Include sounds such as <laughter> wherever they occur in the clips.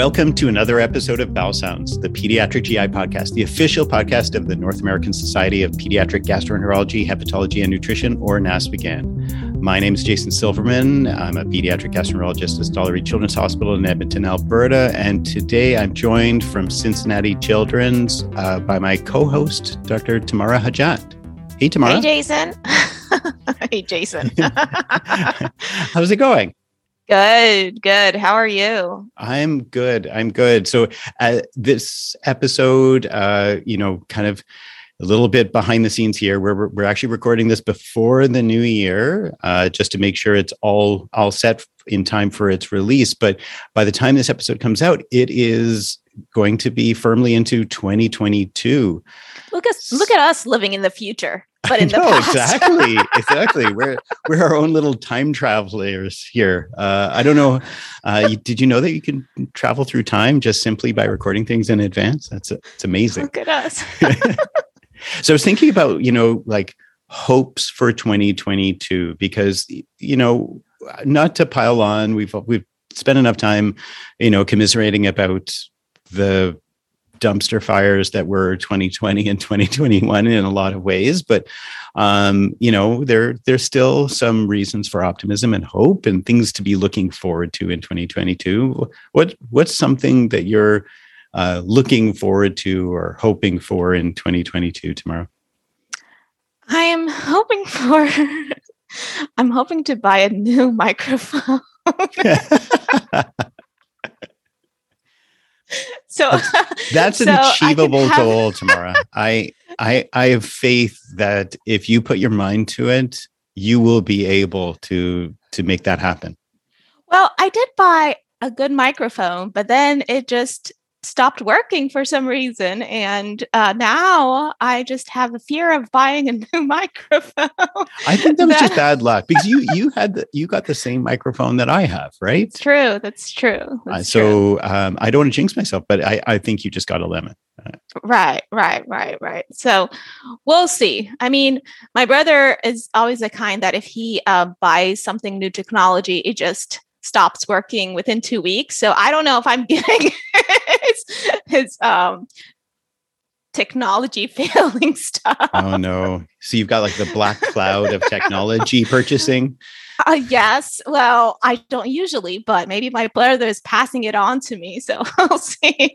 Welcome to another episode of Bowel Sounds, the Pediatric GI podcast, the official podcast of the North American Society of Pediatric Gastroenterology, Hepatology, and Nutrition, or NASPGHAN. My name is Jason Silverman. I'm a pediatric gastroenterologist at Stollery Children's Hospital in Edmonton, Alberta. And today I'm joined from Cincinnati Children's uh, by my co host, Dr. Tamara Hajat. Hey, Tamara. Hey, Jason. <laughs> hey, Jason. <laughs> How's it going? Good, good. How are you? I'm good. I'm good. So, uh, this episode, uh, you know, kind of a little bit behind the scenes here. We're we're actually recording this before the new year, uh, just to make sure it's all all set in time for its release. But by the time this episode comes out, it is going to be firmly into 2022. Look at look at us living in the future but <laughs> in know, past. exactly, <laughs> exactly. We're we're our own little time travelers here. Uh, I don't know. Uh, you, did you know that you can travel through time just simply by recording things in advance? That's it's amazing. Look at us. <laughs> so I was thinking about you know like hopes for 2022 because you know not to pile on we've we've spent enough time you know commiserating about the dumpster fires that were 2020 and 2021 in a lot of ways but um, you know there there's still some reasons for optimism and hope and things to be looking forward to in 2022 what what's something that you're uh, looking forward to or hoping for in 2022 Tamara? I am hoping for <laughs> i'm hoping to buy a new <laughs> microphone <laughs> <laughs> so that's, <laughs> that's an so achievable have... goal Tamara i i i have faith that if you put your mind to it you will be able to to make that happen. Well i did buy a good microphone but then it just stopped working for some reason and uh, now i just have the fear of buying a <laughs> new microphone i think that was just bad luck because you you <laughs> had the, you got the same microphone that i have right? It's true that's true that's uh, so true. Um, i don't want to jinx myself but i i think you just got a lemon right right right right. So we'll see. I mean my brother is always the kind that if he uh, buys something new technology it just stops working within two weeks. So I don't know if I'm <laughs> getting his, his um, technology <laughs> failing stuff. Oh no! So you've got like the black cloud of technology <laughs> purchasing. Uh, yes. Well, I don't usually, but maybe my brother is passing it on to me. So I'll see.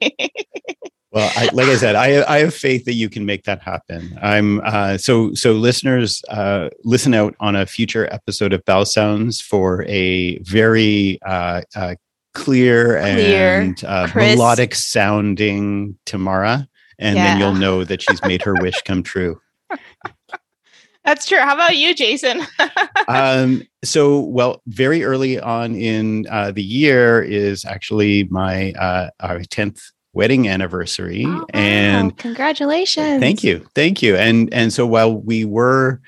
Well, I, like I said, I, I have faith that you can make that happen. I'm uh, so so. Listeners, uh, listen out on a future episode of Bowel Sounds for a very uh, uh clear, clear, and uh, melodic sounding Tamara, and yeah. then you'll know that she's made her wish come <laughs> true. That's true. How about you, Jason? <laughs> um, so, well, very early on in uh, the year is actually my uh, our tenth wedding anniversary oh, and congratulations. Thank you. Thank you. And and so while we were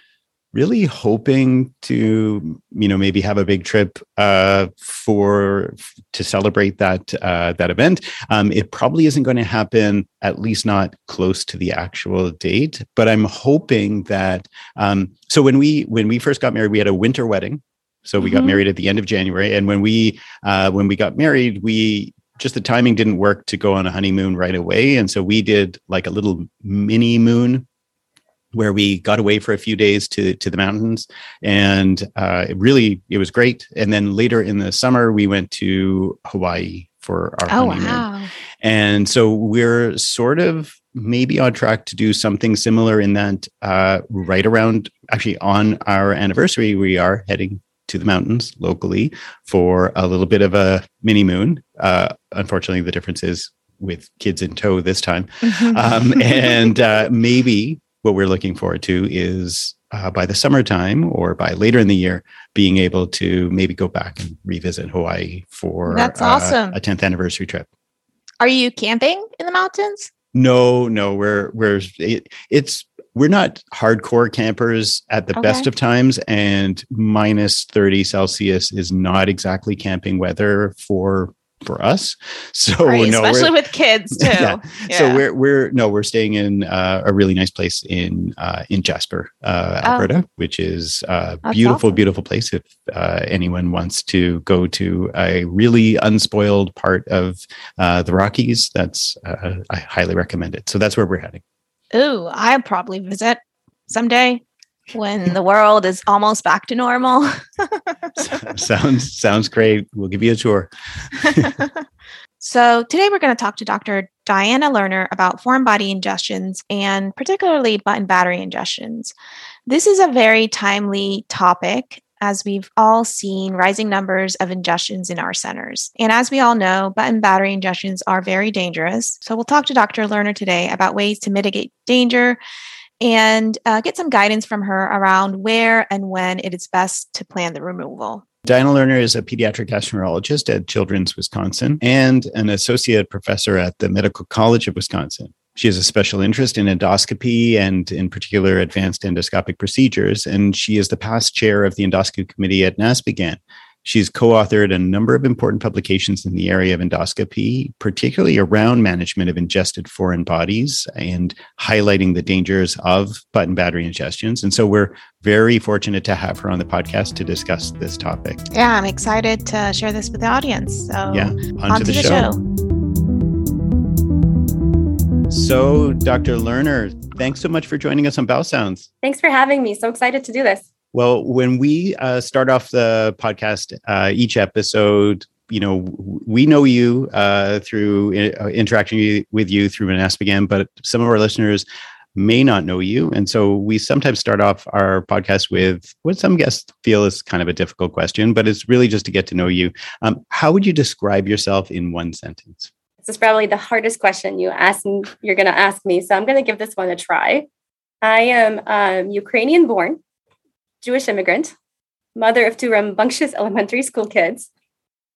really hoping to you know maybe have a big trip uh, for to celebrate that uh, that event um, it probably isn't going to happen at least not close to the actual date but i'm hoping that um, so when we when we first got married we had a winter wedding. So we mm-hmm. got married at the end of january. And when we uh, when we got married we just the timing didn't work to go on a honeymoon right away. And so we did like a little mini moon where we got away for a few days to to the mountains and uh, it really it was great and then later in the summer we went to hawaii for our oh, honeymoon wow. and so we're sort of maybe on track to do something similar in that uh, right around actually on our anniversary we are heading to the mountains locally for a little bit of a mini moon. Uh, unfortunately, the difference is with kids in tow this time. Um, <laughs> and uh, maybe what we're looking forward to is uh, by the summertime or by later in the year, being able to maybe go back and revisit Hawaii for that's awesome a 10th anniversary trip. Are you camping in the mountains? No, no, we're we're it, it's we're not hardcore campers at the okay. best of times and minus 30 celsius is not exactly camping weather for for us. <laughs> So right, no, especially with kids <laughs> too. yeah. yeah. So we're we're no, we're staying in uh, a really nice place in uh, in Jasper, uh, oh. Alberta, oh. which is a beautiful, awesome. beautiful place. If uh, anyone wants to go to a really unspoiled part of uh, the Rockies, that's uh, I highly recommend it. So that's where we're heading. Ooh, I'll probably visit someday when hmm. the world is almost back to normal. <laughs> <laughs> sounds sounds great. We'll give you a tour. <laughs> so today we're going to talk to Dr. Diana Lerner about foreign body ingestions and particularly button battery ingestions. This is a very timely topic as we've all seen rising numbers of ingestions in our centers. And as we all know, button battery ingestions are very dangerous. So we'll talk to Dr. Lerner today about ways to mitigate danger and uh, get some guidance from her around where and when it is best to plan the removal. Diana Lerner is a pediatric gastroenterologist at Children's Wisconsin and an associate professor at the Medical College of Wisconsin. She has a special interest in endoscopy and, in particular, advanced endoscopic procedures. And she is the past chair of the endoscopy committee at NASPGHAN, She's co authored a number of important publications in the area of endoscopy, particularly around management of ingested foreign bodies and highlighting the dangers of button battery ingestions. And so we're very fortunate to have her on the podcast to discuss this topic. Yeah, I'm excited to share this with the audience. So, yeah, on, on to, the, the show. show. So, Dr. Lerner, thanks so much for joining us on Bowel Sounds. Thanks for having me. So excited to do this. Well, when we uh, start off the podcast, uh, each episode, you know, we know you uh, through uh, interacting with you through NASPGHAN, but some of our listeners may not know you. And so we sometimes start off our podcast with what some guests feel is kind of a difficult question, but it's really just to get to know you. Um, how would you describe yourself in one sentence? This is probably the hardest question you ask. You're going to ask me, so I'm going to give this one a try. I am um, Ukrainian born. Jewish immigrant, mother of two rambunctious <laughs> elementary school kids,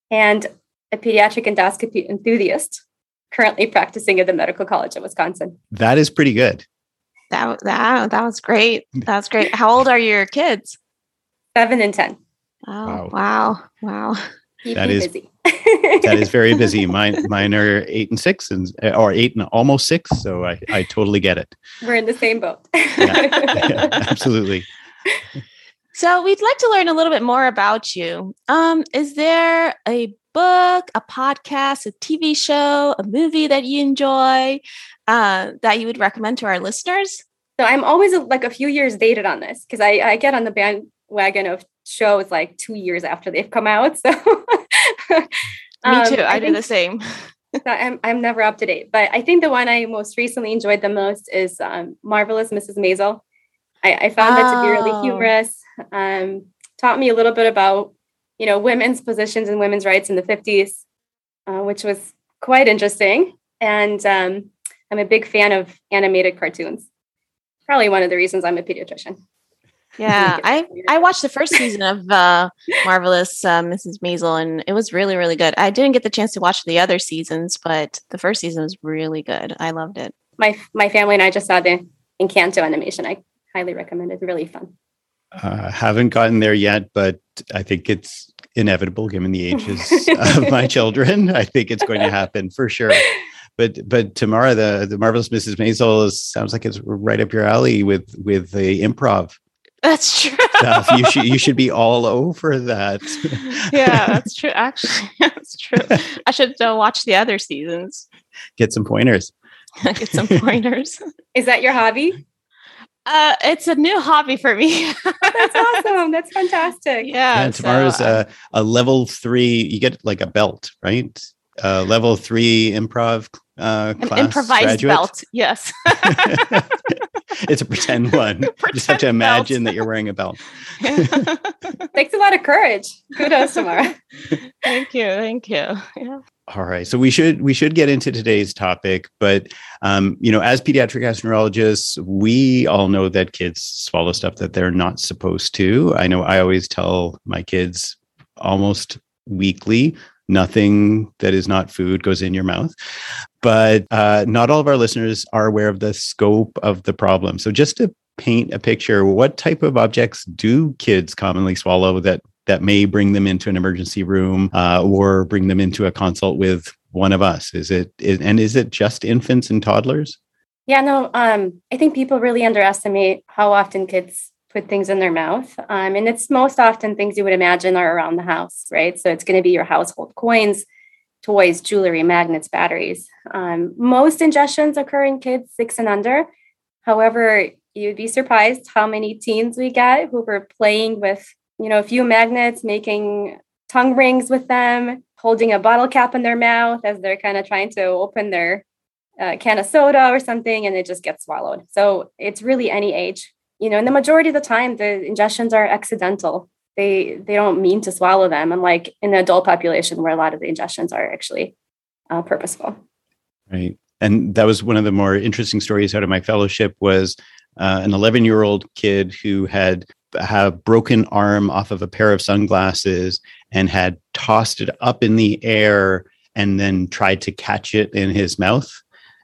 and a pediatric endoscopy enthusiast, currently practicing at the Medical College of Wisconsin. That is pretty good. That, that, that was great. <laughs> That was great. How old are your kids? Seven and 10. Oh, wow. Wow. wow. That is busy. that is very busy. <laughs> Mine, mine are eight and six, and or eight and almost six. So I, I totally get it. We're in the same boat. yeah, <laughs> yeah, absolutely. <laughs> So we'd like to learn a little bit more about you. Um, is there a book, a podcast, a TV show, a movie that you enjoy uh, that you would recommend to our listeners? So I'm always like a few years dated on this because I, I get on the bandwagon of shows like two years after they've come out. So <laughs> me too. Um, I, I do the same. <laughs> <laughs> I'm I'm never up to date, but I think the one I most recently enjoyed the most is um, Marvelous Mrs. Maisel. I, I found oh. it to be really oh. humorous um, taught me a little bit about, you know, women's positions and women's rights in the 50s, uh, which was quite interesting. And um, I'm a big fan of animated cartoons. Probably one of the reasons I'm a pediatrician. Yeah, <laughs> I I watched the first season of uh, Marvelous uh, Mrs. Maisel, and it was really really good. I didn't get the chance to watch the other seasons, but the first season was really good. I loved it. My my family and I just saw the Encanto animation. I highly recommend it. Really fun. Uh, haven't gotten there yet, but I think it's inevitable given the ages <laughs> of my children. I think it's going to <laughs> happen for sure. But but Tamara, the the marvelous Mrs. Maisel is, sounds like it's right up your alley with with the improv. That's true. Stuff. You should you should be <laughs> all over that. yeah, <laughs> that's true. Actually, <laughs> that's true. I should uh, watch the other seasons. Get some pointers. Get some pointers. Is that your hobby? Uh, it's a new hobby for me. That's awesome. That's fantastic. Yeah. yeah Tamara's so, uh, a, a level three. You get like a belt, right? Uh, level three improv uh, class. An improvised graduate. belt. <laughs> Yes. it's a pretend one. Pretend <laughs> you just have to imagine belt. that you're wearing a belt. <laughs> Takes a lot of courage. Kudos, Tamara. thank you. Thank you. Yeah. All right, so we should we should get into today's topic, but um, you know, as pediatric gastroenterologists, we all know that kids swallow stuff that they're not supposed to. I know I always tell my kids almost weekly, nothing that is not food goes in your mouth. But uh, not all of our listeners are aware of the scope of the problem. So just to paint a picture, what type of objects do kids commonly swallow that that may bring them into an emergency room uh, or bring them into a consult with one of us? Is it is, and is it just infants and toddlers? Yeah, no. Um, I think people really underestimate how often kids put things in their mouth, um, and it's most often things you would imagine are around the house, right? So it's going to be your household coins, toys, jewelry, magnets, batteries. Um, most ingestions occur in kids six and under. However, you'd be surprised how many teens we get who were playing with, you know, a few magnets, making tongue rings with them, holding a bottle cap in their mouth as they're kind of trying to open their uh, can of soda or something, and it just gets swallowed. So it's really any age, you know. And the majority of the time, the ingestions are accidental. They they don't mean to swallow them, unlike in the adult population where a lot of the ingestions are actually uh, purposeful. Right and that was one of the more interesting stories out of my fellowship was uh, an 11 year old kid who had a broken arm off of a pair of sunglasses and had tossed it up in the air and then tried to catch it in his mouth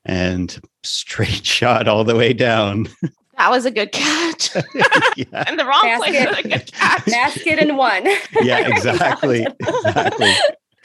and <laughs> straight shot all the way down. <laughs> That was a good catch. yeah. <laughs> <laughs> In the wrong Basket. place. A good catch. Basket in one. yeah, exactly. <laughs> exactly.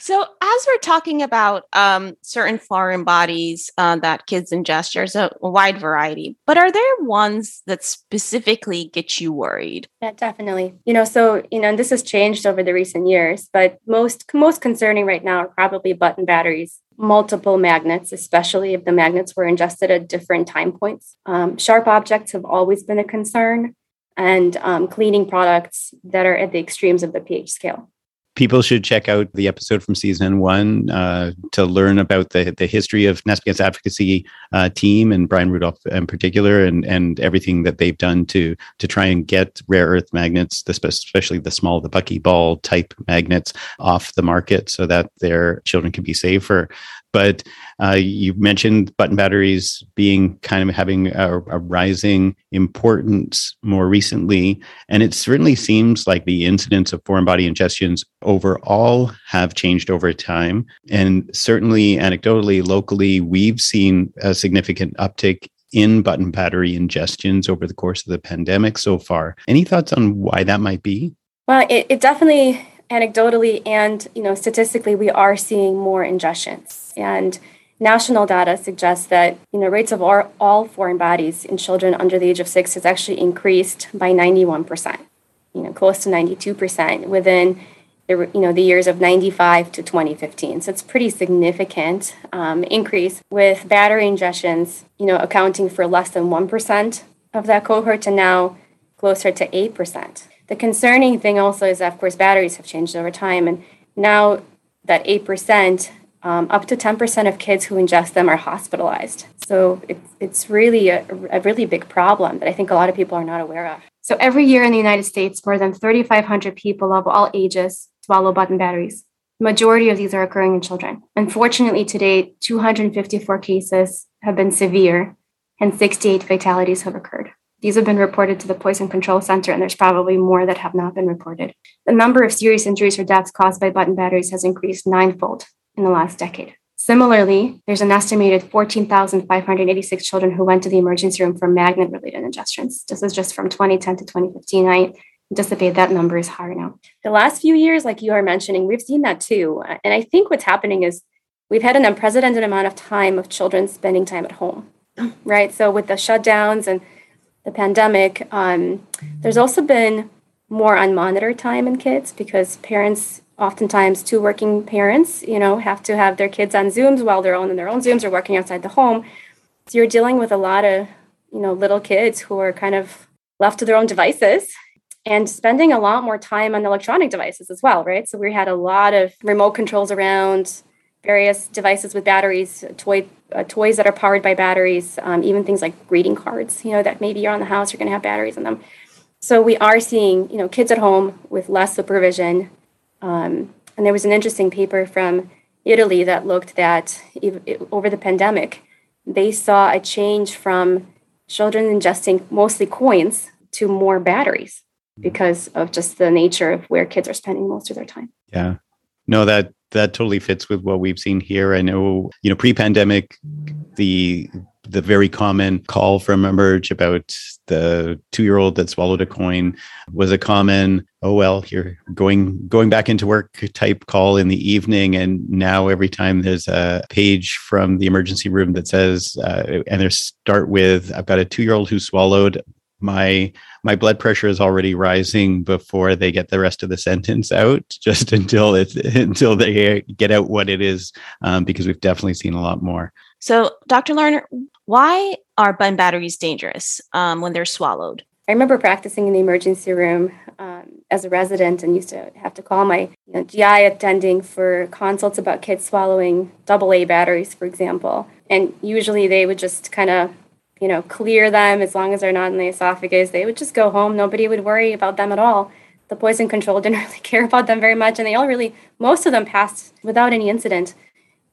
So, as we're talking about um, certain foreign bodies uh, that kids ingest, there's a, wide variety, but are there ones that specifically get you worried? Yeah, definitely. You know, so you know, and this has changed over the recent years, but most most concerning right now are probably button batteries, multiple magnets, especially if the magnets were ingested at different time points. Um, sharp objects have always been a concern, and um, cleaning products that are at the extremes of the pH scale people should check out the episode from season one uh, to learn about the, the history of Nest Advocacy uh, team and Brian Rudolph in particular, and and everything that they've done to to try and get rare earth magnets, especially the small, the buckyball type magnets, off the market so that their children can be safer. But uh, you mentioned button batteries being kind of having a, a, rising importance more recently. And it certainly seems like the incidence of foreign body ingestions overall have changed over time. And certainly, anecdotally, locally, we've seen a significant uptick in button battery ingestions over the course of the pandemic so far. Any thoughts on why that might be? Well, it, it definitely anecdotally and you know statistically we are seeing more ingestions. And national data suggests that you know rates of all, all foreign bodies in children under the age of six has actually increased by 91% you know close to 92% within the you know the years of 95 to 2015 so it's pretty significant um, increase with battery ingestions you know accounting for less than 1% of that cohort to now closer to 8% the concerning thing also is that, of course, batteries have changed over time. And now that 8%, um, up to 10% of kids who ingest them are hospitalized. So it's, it's really a, a really big problem that I think a lot of people are not aware of. So every year in the United States, more than 3,500 people of all ages swallow button batteries. The majority of these are occurring in children. Unfortunately, to date, 254 cases have been severe and 68 fatalities have occurred. These have been reported to the Poison Control Center, and there's probably more that have not been reported. The number of serious injuries or deaths caused by button batteries has increased ninefold in the last decade. Similarly, there's an estimated 14,586 children who went to the emergency room for magnet related ingestions. This is just from 2010 to 2015. I anticipate that number is higher now. The last few years, like you are mentioning, we've seen that too. And I think what's happening is we've had an unprecedented amount of time of children spending time at home, right? So with the shutdowns and the pandemic, um, there's also been more unmonitored time in kids because parents oftentimes two working parents you know have to have their kids on zooms while they're on in their own zooms or working outside the home. So you're dealing with a lot of you know little kids who are kind of left to their own devices and spending a lot more time on electronic devices as well right? So we had a lot of remote controls around various devices with batteries, toy uh, toys that are powered by batteries, um, even things like greeting cards. You know that maybe you're on the house, you're going to have batteries in them. So we are seeing you know kids at home with less supervision. Um, and there was an interesting paper from Italy that looked at over the pandemic, they saw a change from children ingesting mostly coins to more batteries because of just the nature of where kids are spending most of their time. Yeah. No, that that totally fits with what we've seen here. I know, you know, pre-pandemic, the the very common call from Emerge about the two-year-old that swallowed a coin was a common oh well you're going going back into work type call in the evening and now every time there's a page from the emergency room that says uh, and they start with i've got a two year old who swallowed my my blood pressure is already rising before they get the rest of the sentence out <laughs> just until it until they get out what it is um, because we've definitely seen a lot more so dr lerner why are button batteries dangerous um, when they're swallowed I remember practicing in the emergency room um, as a resident and used to have to call my you know, GI attending for consults about kids swallowing double A batteries, for example. And usually they would just kind of, you know, clear them as long as they're not in the esophagus. They would just go home. Nobody would worry about them at all. The poison control <laughs> didn't really care about them very much, and they all really, most of them passed without any incident.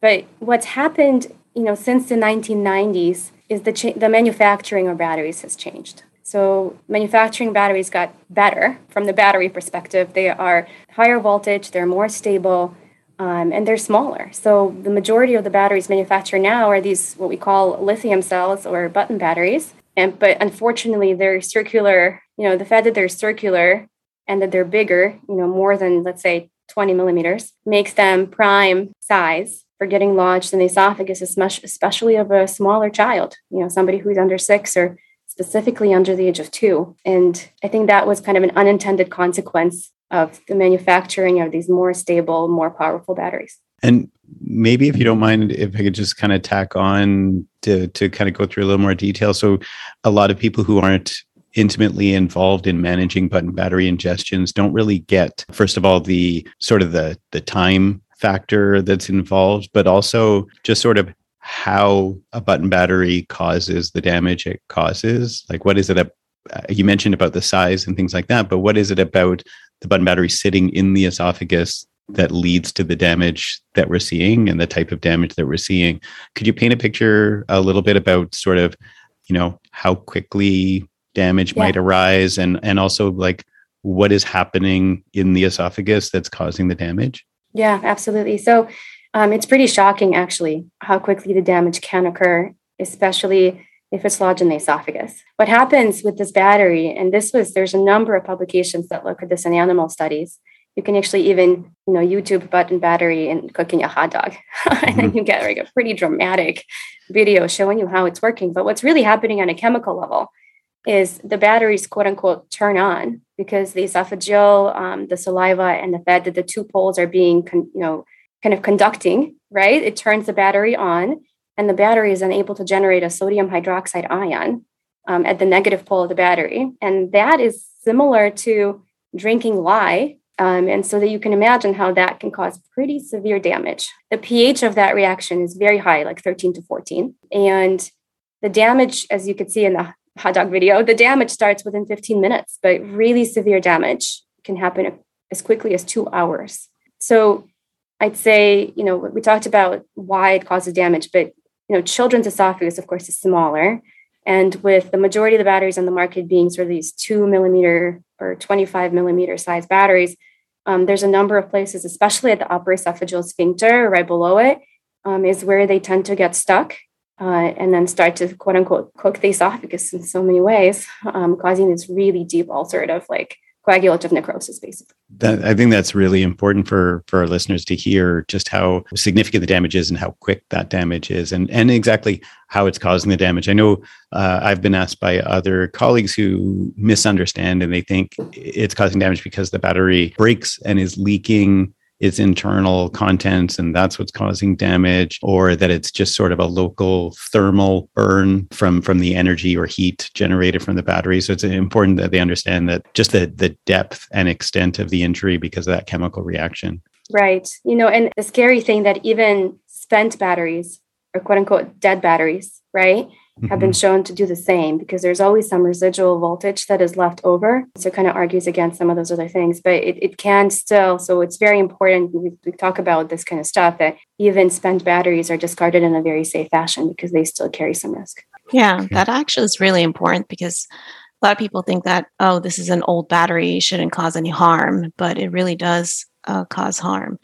But what's happened, you know, since the 1990s is the cha- the manufacturing of batteries has changed. So manufacturing batteries got better from the battery perspective. They are higher voltage, they're more stable, um, and they're smaller. So the majority of the batteries manufactured now are these what we call lithium cells or button batteries. And but unfortunately, they're circular. You know, the fact that they're circular and that they're bigger, you know, more than let's say 20 millimeters, makes them prime size for getting lodged in the esophagus, especially of a smaller child. You know, somebody who's under six or specifically under the age of two. And I think that was kind of an unintended consequence of the manufacturing of these more stable, more powerful batteries. And maybe if you don't mind, if I could just kind of tack on to, to kind of go through a little more detail. So, a lot of people who aren't intimately involved in managing button battery ingestions don't really get, first of all, the sort of the the time factor that's involved, but also just sort of how a button battery causes the damage it causes? Like, what is it? A, uh, you mentioned about the size and things like that, but what is it about the button battery sitting in the esophagus that leads to the damage that we're seeing and the type of damage that we're seeing? Could you paint a picture a little bit about sort of, you know, how quickly damage yeah. might arise and and also like what is happening in the esophagus that's causing the damage? Yeah, absolutely. So um, it's pretty shocking, actually, how quickly the damage can occur, especially if it's lodged in the esophagus. What happens with this battery, and this was, there's a number of publications that look at this in animal studies. You can actually even, you know, YouTube button battery and cooking a hot dog, <laughs> and then mm-hmm. you get like a pretty dramatic video showing you how it's working. But what's really happening on a chemical level is the batteries, quote unquote, turn on because the esophageal, um, the saliva, and the fat, that the two poles are being, con- you know, kind of conducting, right? It turns the battery on, and the battery is unable to generate a sodium hydroxide ion um, at the negative pole of the battery. And that is similar to drinking lye. Um, and so that you can imagine how that can cause pretty severe damage. The pH of that reaction is very high, like 13 to 14. And the damage, as you could see in the hot dog video, the damage starts within 15 minutes, but really severe damage can happen as quickly as two hours. So I'd say, you know, we talked about why it causes damage, but you know, children's esophagus, of course, is smaller. And with the majority of the batteries on the market being sort of these two millimeter or 25 millimeter size batteries, um, there's a number of places, especially at the upper esophageal sphincter, right below it, um, is where they tend to get stuck uh, and then start to quote unquote cook the esophagus in so many ways, um, causing this really deep ulcerative, like coagulative necrosis, basically. That, I think that's really important for for our listeners to hear just how significant the damage is and how quick that damage is, and and exactly how it's causing the damage. I know uh, I've been asked by other colleagues who misunderstand and they think it's causing damage because the battery breaks and is leaking its internal contents and that's what's causing damage or that it's just sort of a local thermal burn from from the energy or heat generated from the battery. So it's important that they understand that just the the depth and extent of the injury because of that chemical reaction. Right. You know and the scary thing that even spent batteries or quote unquote dead batteries right have been mm-hmm. shown to do the same because there's always some residual voltage that is left over. So it kind of argues against some of those other things, but it, it can still. So it's very important. We, we talk about this kind of stuff that even spent batteries are discarded in a very safe fashion because they still carry some risk. Yeah, that actually is really important because a lot of people think that, oh, this is an old battery, shouldn't cause any harm, but it really does uh, cause harm.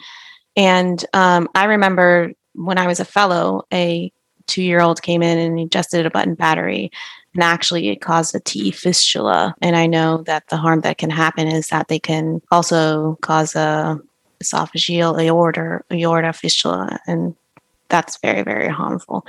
And um, I remember when I was a fellow, a two year old came in and adjusted a button battery and actually cause a T fistula. And I know that the harm that can happen is that they can also cause a esophageal aorta aorta fistula, and that's very very harmful.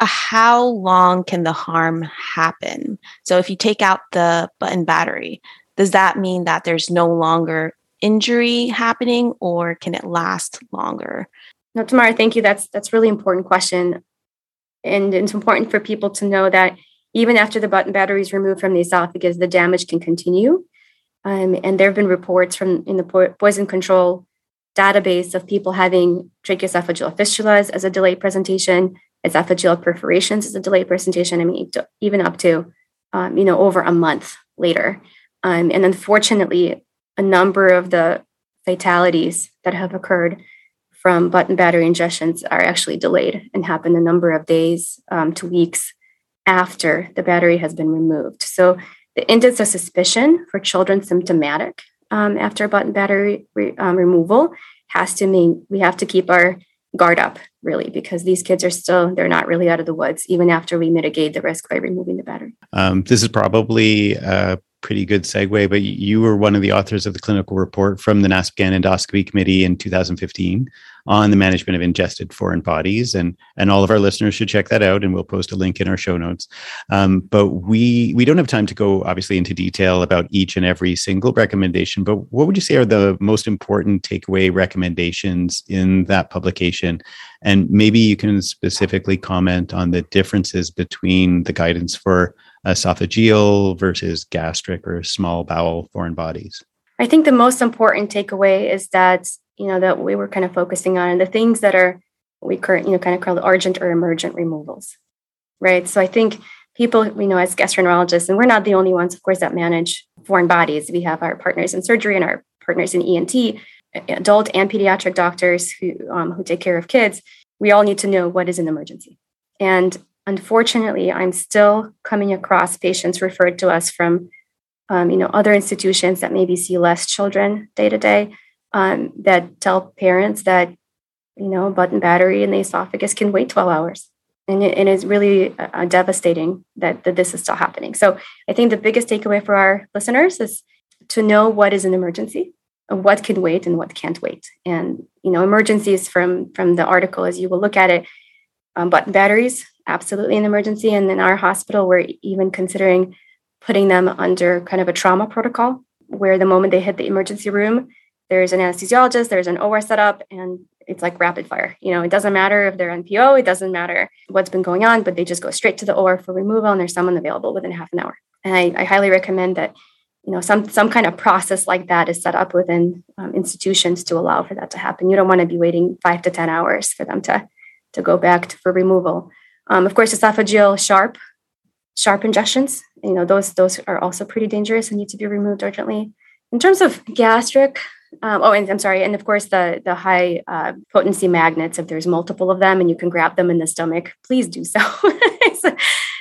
Uh, how long can the harm happen? So if you take out the button battery, does that mean that there's no longer injury happening, or can it last longer? No, Tamara, thank you. That's that's really important question, and it's important for people to know that even after the button battery is removed from the esophagus, the damage can continue. Um, and there have been reports from in the po- poison control database of people having tracheoesophageal fistulas as a delayed presentation, esophageal perforations as a delayed presentation. I mean, even up to um, you know over a month later. Um, and unfortunately, a number of the fatalities that have occurred from button battery ingestions are actually delayed and happen a number of days um, to weeks after the battery has been removed. So the index of suspicion for children symptomatic um, after button battery re, um, removal has to mean we have to keep our guard up really because these kids are still they're not really out of the woods even after we mitigate the risk by removing the battery um, this is probably a pretty good segue but you were one of the authors of the clinical report from the NASPGHAN endoscopy committee in 2015 on the management of ingested foreign bodies, and and all of our listeners should check that out, and we'll post a link in our show notes. Um, but we we don't have time to go obviously into detail about each and every single recommendation. But what would you say are the most important takeaway recommendations in that publication? And maybe you can specifically comment on the differences between the guidance for esophageal versus gastric or small bowel foreign bodies. I think the most important takeaway is that you know that we were kind of focusing on the things that are we current you know kind of call urgent or emergent removals right? So i think people you know as gastroenterologists and we're not the only ones of course that manage foreign bodies. We have our partners in surgery and our partners in ent adult and pediatric doctors who um, who take care of kids. We all need to know what is an emergency. And unfortunately i'm still coming across patients referred to us from um, you know other institutions that maybe see less children day to day um, that tell parents that you know button battery in the esophagus can wait 12 hours. And, it, and it's really uh, devastating that, that this is still happening. So i think the biggest takeaway for our listeners is to know what is an emergency what can wait and what can't wait. And you know emergencies from from the article as you will look at it um, button batteries absolutely an emergency and in our hospital we're even considering putting them under kind of a trauma protocol where the moment they hit the emergency room there's an anesthesiologist, there's an OR setup, and it's like rapid fire. You know, it doesn't matter if they're NPO, it doesn't matter what's been going on, but they just go straight to the OR for removal, and there's someone available within half an hour. And I, I highly recommend that you know some some kind of process like that is set up within um, institutions to allow for that to happen. You don't want to be waiting five to ten hours for them to to go back to, for removal. Um, of course, esophageal sharp sharp ingestions. You know those those are also pretty dangerous and need to be removed urgently. In terms of gastric, um, oh, and I'm sorry, and of course the the high uh, potency magnets. If there's multiple of them and you can grab them in the stomach, please do so. <laughs> it's,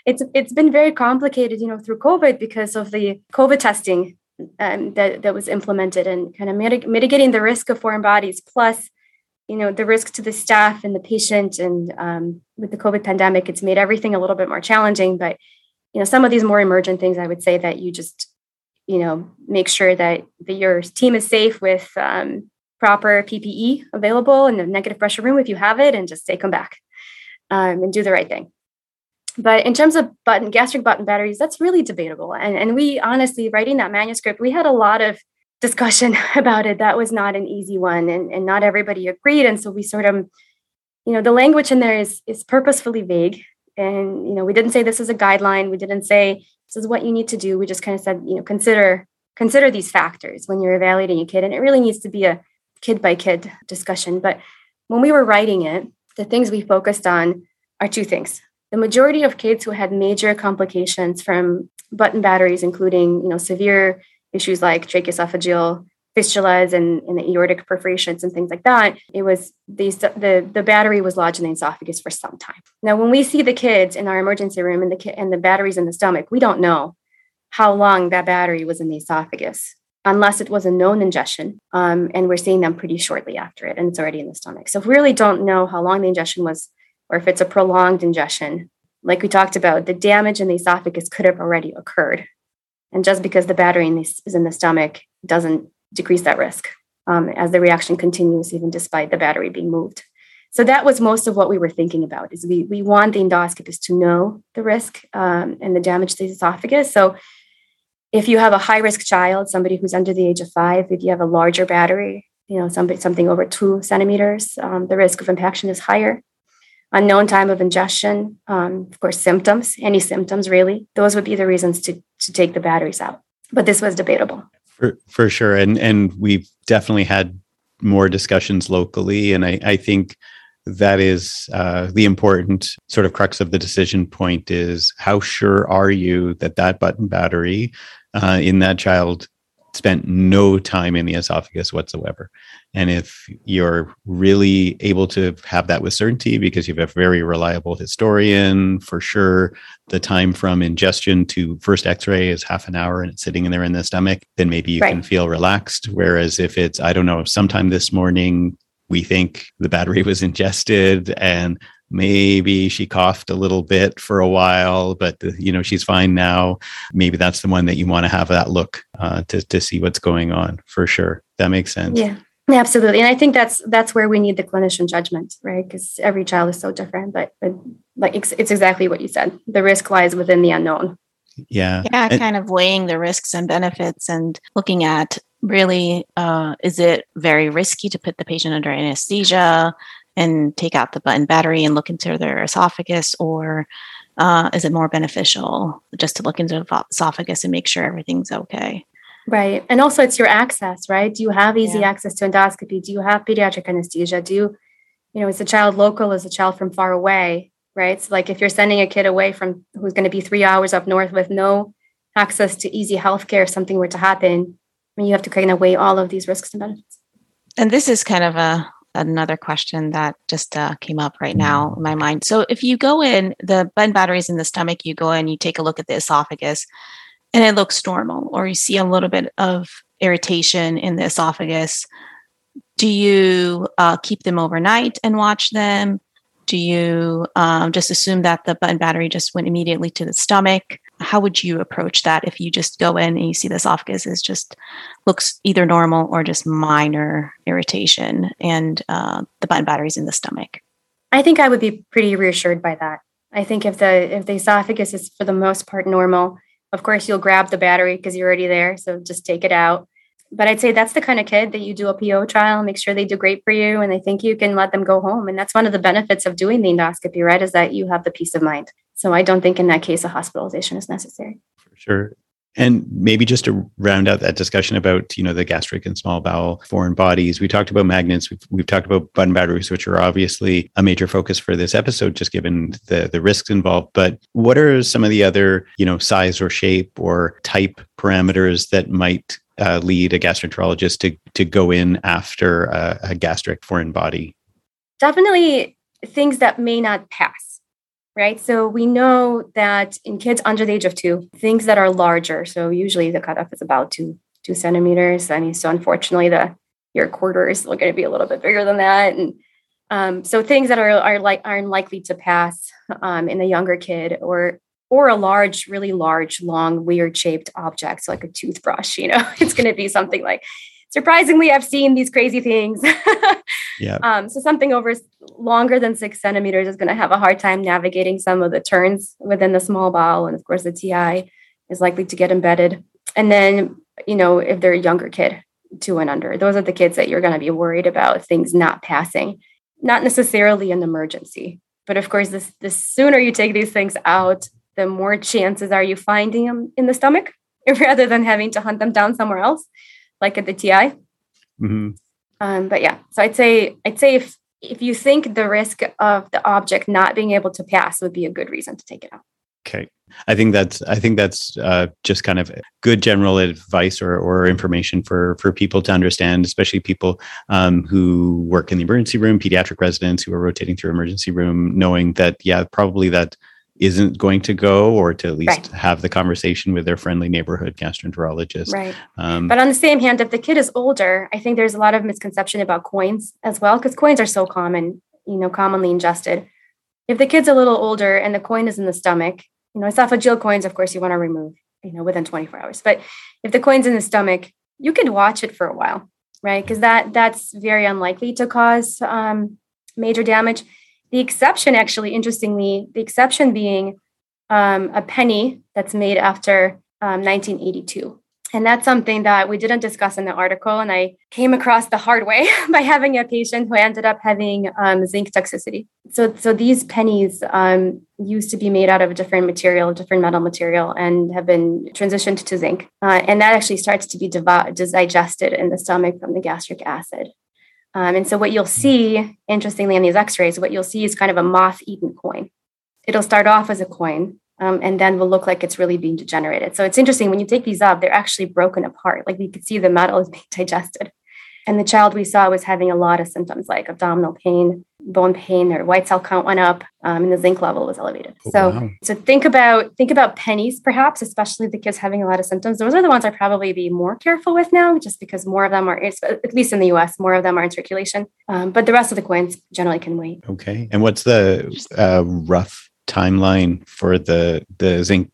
it's it's been very complicated, you know, through COVID because of the COVID testing um, that that was implemented and kind of mitig- mitigating the risk of foreign bodies, plus you know the risk to the staff and the patient. And um, with the COVID pandemic, it's made everything a little bit more challenging. But you know, some of these more emergent things, I would say that you just you know make sure that the, your team is safe with um, proper ppe available in the negative pressure room if you have it and just take them back um, and do the right thing but in terms of button gastric button batteries that's really debatable and, and we honestly writing that manuscript we had a lot of discussion <laughs> about it that was not an easy one and, and not everybody agreed and so we sort of you know the language in there is is purposefully vague. And you know we didn't say this is a guideline. We didn't say this is what you need to do. We just kind of said you know consider consider these factors when you're evaluating a kid. And it really needs to be a kid by kid discussion. But when we were writing it the things we focused on are two things. The majority of kids who had major complications from button batteries including you know severe issues like tracheoesophageal fistulas and, the aortic perforations and things like that, it was these the the battery was lodged in the esophagus for some time. Now, when we see the kids in our emergency room and the and the batteries in the stomach, we don't know how long that battery was in the esophagus unless it was a known ingestion, um, and we're seeing them pretty shortly after it, and it's already in the stomach. So if we really don't know how long the ingestion was, or if it's a prolonged ingestion, like we talked about, the damage in the esophagus could have already occurred. And just because the battery in the, is in the stomach doesn't decrease that risk um, as the reaction continues, even despite the battery being moved. So that was most of what we were thinking about is we, we want the endoscopist to know the risk um, and the damage to the esophagus. So if you have a high risk child, somebody who's under the age of five, if you have a larger battery, you know, something, something over two centimeters, um, the risk of impaction is higher. Unknown time of ingestion, um, of course, symptoms, any symptoms really, those would be the reasons to, to take the batteries out. But this was debatable. For, for sure. And, and we've definitely had more discussions locally. And I, I think that is uh, the important sort of crux of the decision point is how sure are you that that button battery uh, in that child spent no time in the esophagus whatsoever. And if you're really able to have that with certainty because you have a very reliable historian, for sure, the time from ingestion to first x ray is half an hour and it's sitting in there in the stomach, then maybe you right. can feel relaxed. Whereas if it's, I don't know, sometime this morning, we think the battery <laughs> was ingested and maybe she coughed a little bit for a while but you know she's fine now. Maybe that's the one that you want to have that look uh, to, to see what's going on for sure. That makes sense. Yeah. Absolutely. And i think that's that's where we need the clinician judgment right? Because every child is so different but, but like it's, it's exactly what you said. The risk lies within the unknown. Yeah. Yeah and, kind of weighing the risks and benefits and looking at really uh, is it very risky to put the patient under anesthesia and take out the button battery and look into their esophagus or uh, is it more beneficial just to look into the esophagus and make sure everything's okay? Right and also it's your access right? Do you have easy yeah. access to endoscopy? Do you have pediatric anesthesia? Do you you know is the child local? Is the child from far away right? So like if you're sending a kid away from who's going to be three hours up north with no access to easy healthcare if something were to happen I mean, you have to kind of weigh all of these risks and benefits. And this is kind of a another question that just uh, came up right now in my mind. So if you go in, the button batteries in the stomach, you go in, you take a look at the esophagus, and it looks normal, or you see a little bit of irritation in the esophagus. Do you uh, keep them overnight and watch them? Do you um, just assume that the button battery just went immediately to the stomach? How would you approach that if you just go in and you see the esophagus is just looks either normal or just minor irritation and uh, the button batteries in the stomach i think i would be pretty reassured by that i think if the if the esophagus is for the most part normal of course you'll grab the battery because you're already there so just take it out but I'd say that's the kind of kid that you do a PO trial, make sure they do great for you, and they think you can let them go home. And that's one of the benefits of doing the endoscopy, right? Is that you have the peace of mind. So I don't think in that case a hospitalization is necessary. For sure. And maybe just to round out that discussion about you know the gastric and small bowel foreign bodies, we talked about magnets. We've, we've talked about button batteries, which are obviously a major focus for this episode, just given the the risks involved. But what are some of the other you know size or shape or type parameters that might uh, lead a gastroenterologist to to go in after a, a gastric foreign body? Definitely things that may not pass right? So we know that in kids under the age of two, things that are larger, so usually the cutoff is about two two centimeters. I mean, so unfortunately, the your quarters are going to be a little bit bigger than that, and um, so things that are are like are unlikely to pass um, in a younger kid, or or a large, really large, long, weird shaped object, so like a toothbrush. You know, <laughs> it's going to be something like. Surprisingly, I've seen these crazy things. <laughs> yeah. Um, so something over longer than six centimeters is going to have a hard time navigating some of the turns within the small bowel, and of course, the TI is likely to get embedded. And then, you know, if they're a younger kid, two and under, those are the kids that you're going to be worried about things not passing. Not necessarily an emergency, but of course, this the sooner you take these things out, the more chances are you finding them in the stomach <laughs> rather than having to hunt them down somewhere else, like at the TI. Mm-hmm. Um, but yeah, so I'd say I'd say if if you think the risk of the object not being able to pass would be a good reason to take it out. Okay. I think that's I think that's uh, just kind of good general advice or, or information for for people to understand, especially people um, who work in the emergency room, pediatric residents who are rotating through emergency room, knowing that yeah, probably that isn't going to go or to at least right. have the conversation with their friendly neighborhood gastroenterologist. Right. Um, but on the same hand, if the kid is older, I think there's a lot of misconception about coins as well, because coins are so common, you know, commonly ingested. if the kid's a little older and the coin is in the stomach, you know, esophageal coins, of course, you want to remove, you know, within 24 hours. But if the coin's in the stomach, you can watch it for a while, right? Because that that's very unlikely to cause um, major damage. The exception, actually, interestingly, the exception being um, a penny that's made after um, 1982. And that's something that we didn't discuss in the article. And I came across the hard way <laughs> by having a patient who ended up having um, zinc toxicity. So, so these pennies um, used to be made out of a different material, different metal material, and have been transitioned to zinc. Uh, and that actually starts to be digested in the stomach from the gastric acid. Um, and so, what you'll see, interestingly, in these x rays, what you'll see is kind of a moth eaten coin. It'll start off as a coin, um, and then will look like it's really being degenerated. So it's interesting when you take these up, they're actually broken apart. Like we could see the metal is <laughs> being digested. And the child we saw was having a lot of symptoms like abdominal pain, bone pain, their white cell count went up, um, and the zinc level was elevated. Oh, so, wow. so think about think about pennies, perhaps, especially the kids having a lot of symptoms. Those are the ones I'd probably be more careful with now, just because more of them are, at least in the U.S., more of them are in circulation. Um, but the rest of the coins generally can wait. Okay. And what's the uh, rough timeline for the the zinc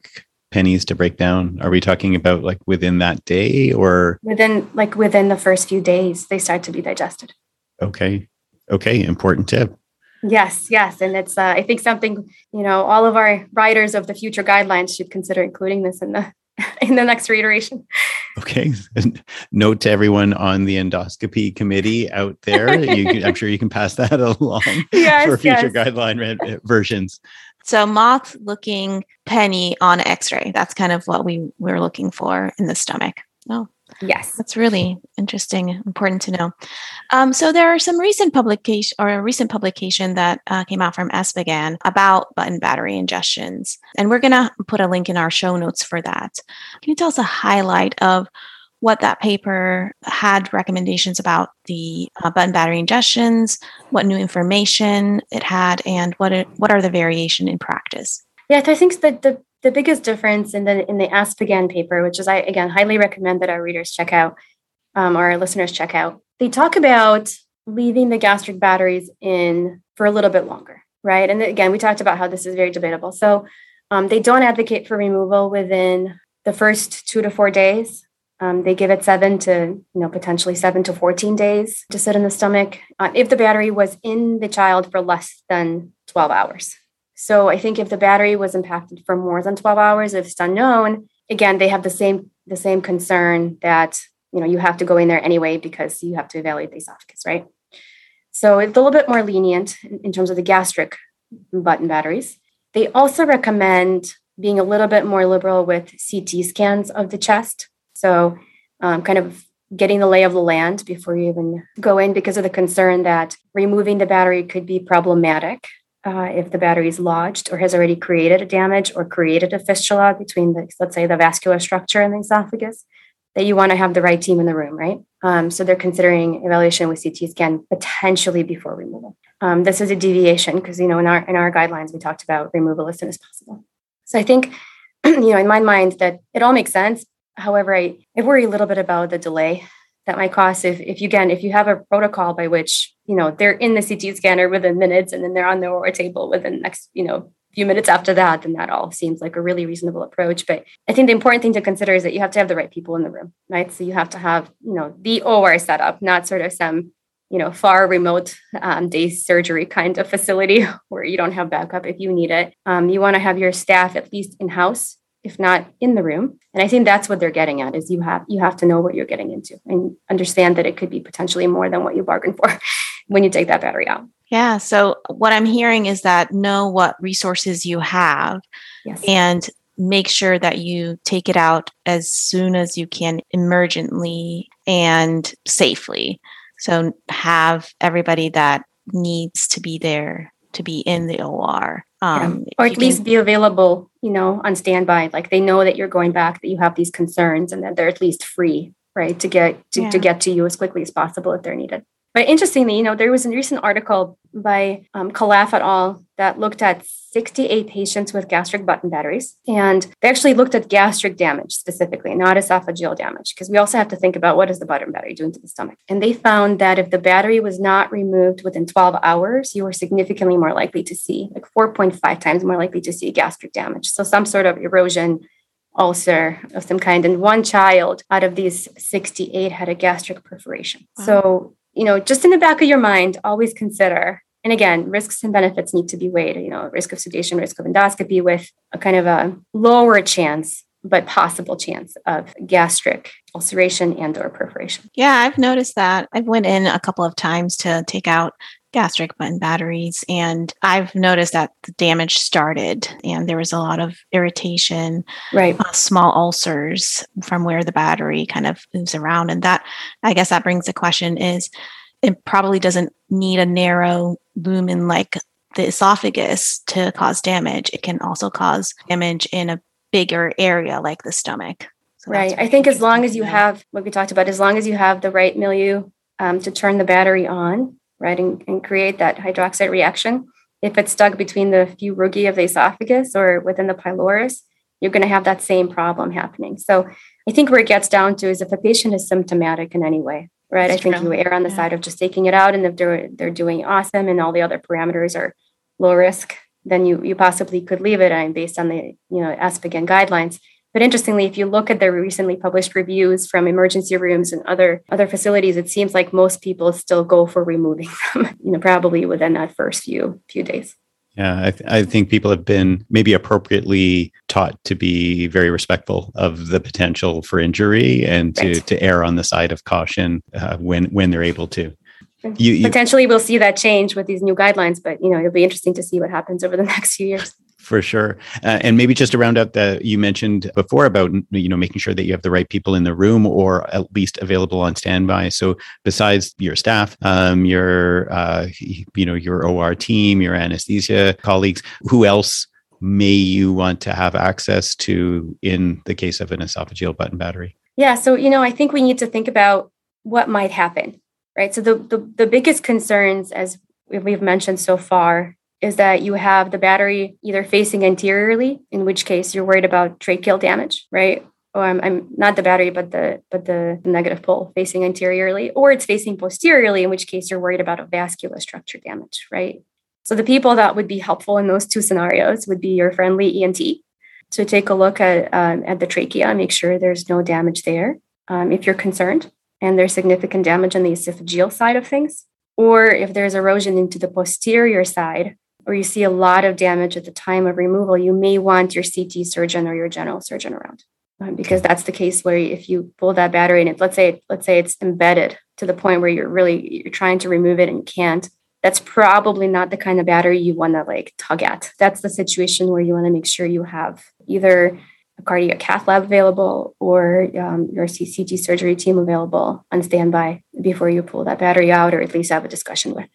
pennies to break down? Are we talking about like within that day or within like within the first few days they start to be digested? Okay. Okay, important tip. Yes, yes, and it's uh, I think something you know all of our writers of the future guidelines should consider including this in the <laughs> in the next reiteration. Okay. Note to everyone on the endoscopy committee out there. You, I'm sure you can pass that <laughs> along yes, for future yes. guideline versions. So moth looking penny on x-ray. That's kind of what we we're looking for in the stomach. Oh, yes. That's really interesting, important to know. Um, so there are some recent publication or a recent publication that uh, came out from ESPGHAN about button battery ingestions. And we're going to put a link in our show notes for that. Can you tell us a highlight of what that paper had recommendations about the uh, button battery ingestions, what new information it had, and what it, what are the variation in practice. Yeah, I think that the the biggest difference in the in the ESPGHAN paper, which is I again highly recommend that our readers check out, um, or our listeners check out, they talk about leaving the gastric batteries in for a little bit longer, right? And again, we talked about how this is very debatable. So um, they don't advocate for removal within the first two to four days um, they give it seven to, you know, potentially seven to 14 days to sit in the stomach uh, if the battery was in the child for less than 12 hours. So I think if the battery was impacted for more than 12 hours, if it's unknown, again, they have the same the same concern that you know you have to go in there anyway because you have to evaluate the esophagus, right? So it's a little bit more lenient in, terms of the gastric button batteries. They also recommend being a little bit more liberal with CT scans of the chest so, um, kind of getting the lay of the land before you even go in because of the concern that removing the battery could be problematic uh, if the battery is lodged or has already created a damage or created a fistula between the, let's say, the vascular structure and the esophagus. That you want to have the right team in the room, right? Um, so they're considering evaluation with CT scan potentially before removal. Um, this is a deviation because you know in our in our guidelines we talked about removal as soon as possible. So I think <clears throat> you know in my mind that it all makes sense, However, I, I worry a little bit about the delay that might cost if, if you again if you have a protocol by which you know they're in the CT scanner within minutes and then they're on the OR table within the next you know few minutes after that, then that all seems like a really reasonable approach. But I think the important thing to consider is that you have to have the right people in the room, right? So you have to have you know the OR setup, not sort of some you know far remote um, day surgery kind of facility <laughs> where you don't have backup if you need it. Um, you want to have your staff at least in house if not in the room and i think that's what they're getting at is you have you have to know what you're getting into and understand that it could be potentially more than what you bargained for <laughs> when you take that battery out yeah so what i'm hearing is that know what resources you have yes. and make sure that you take it out as soon as you can emergently and safely so have everybody that needs to be there to be in the or um, yeah. or at least can, be available you know on standby like they know that you're going back that you have these concerns and that they're at least free right to get to, yeah. to get to you as quickly as possible if they're needed but interestingly you know there was a recent article by um, Khalaf et al. that looked at 68 patients with gastric button batteries. And they actually looked at gastric damage specifically, not esophageal damage, because we also have to think about what is the button battery doing to the stomach. And they found that if the battery was not removed within 12 hours, you were significantly more likely to see, like 4.5 times more likely to see gastric damage. So some sort of erosion ulcer of some kind. And one child out of these 68 had a gastric perforation. Wow. So, you know, just in the back of your mind, always consider and again, risks and benefits need to be weighed, you know, risk of sedation, risk of endoscopy with a kind of a lower chance but possible chance of gastric ulceration and or perforation. Yeah, I've noticed that. I've went in a couple of times to take out gastric button batteries and I've noticed that the damage started and there was a lot of irritation, right? Uh, small ulcers from where the battery kind of moves around and that I guess that brings the question is it probably doesn't need a narrow lumen like the esophagus to cause damage. It can also cause damage in a bigger area like the stomach. So right. I think as long as you have what we talked about, as long as you have the right milieu um, to turn the battery on, right, and, and create that hydroxide reaction, if it's stuck between the few rugae of the esophagus or within the pylorus, you're going to have that same problem happening. So I think where it gets down to is if a patient is symptomatic in any way, right? That's I think true. you err on the yeah. side of just taking it out, and if they're they're doing awesome and all the other parameters are low risk, then you you possibly could leave it. I mean, based on the you know ESPGHAN guidelines. But interestingly, if you look at the recently published reviews from emergency rooms and other other facilities, it seems like most people still go for removing <laughs> them. You know, probably within that first few few days. Yeah, I, th- I, think people have been maybe appropriately taught to be very respectful of the potential for injury and to, right. to err on the side of caution uh, when when they're able to. You, you, Potentially, we'll see that change with these new guidelines, but you know it'll be interesting to see what happens over the <laughs> next few years for sure. Uh, and maybe just to round out that you mentioned before about you know making sure that you have the right people in the room or at least available on standby. So besides your staff um, your uh, you know your or team your anesthesia colleagues who else may you want to have access to in the case of an esophageal button battery? Yeah so you know i think we need to think about what might happen right? So the the, the biggest concerns as we've mentioned so far is that you have the battery either facing anteriorly, in which case you're worried about tracheal damage, right? Or I'm, I'm not the battery, but the but the negative pole facing anteriorly, or it's facing posteriorly, in which case you're worried about a vascular structure damage, right? So the people that would be helpful in those two scenarios would be your friendly ENT to take a look at um, at the trachea, make sure there's no damage there um, if you're concerned, and there's significant damage on the esophageal side of things, or if there's erosion into the posterior side, or you see a lot of damage at the time of removal, you may want your CT surgeon or your general surgeon around. Um, because that's the case where if you pull that battery and it, let's say let's say it's embedded to the point where you're really you're trying to remove it and can't that's probably not the kind of battery you want to like tug at that's the situation where you want to make sure you have either a cardiac cath lab available or um, your CT surgery team available on standby before you pull that battery out or at least have a discussion with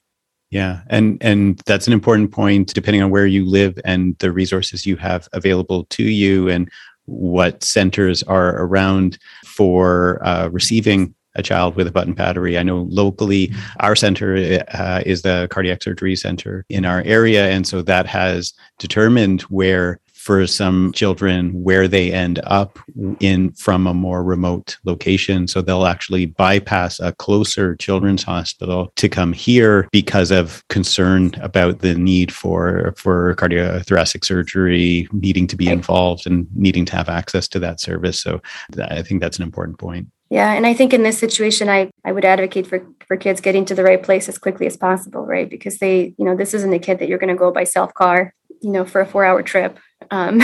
yeah, and and that's an important point depending on where you live and the resources you have available to you and what centers are around for uh, receiving a child with a button battery. I know locally our center uh, is the cardiac surgery center in our area, and so that has determined where for some children where they end up in from a more remote location. So they'll actually bypass a closer children's hospital to come here because of concern about the need for for cardiothoracic surgery, needing to be involved and needing to have access to that service. So I think that's an important point. Yeah, and I think in this situation, I I would advocate for for kids getting to the right place as quickly as possible, right? Because they, you know, this isn't a kid that you're going to go by self car, you know, for a four hour trip. Um,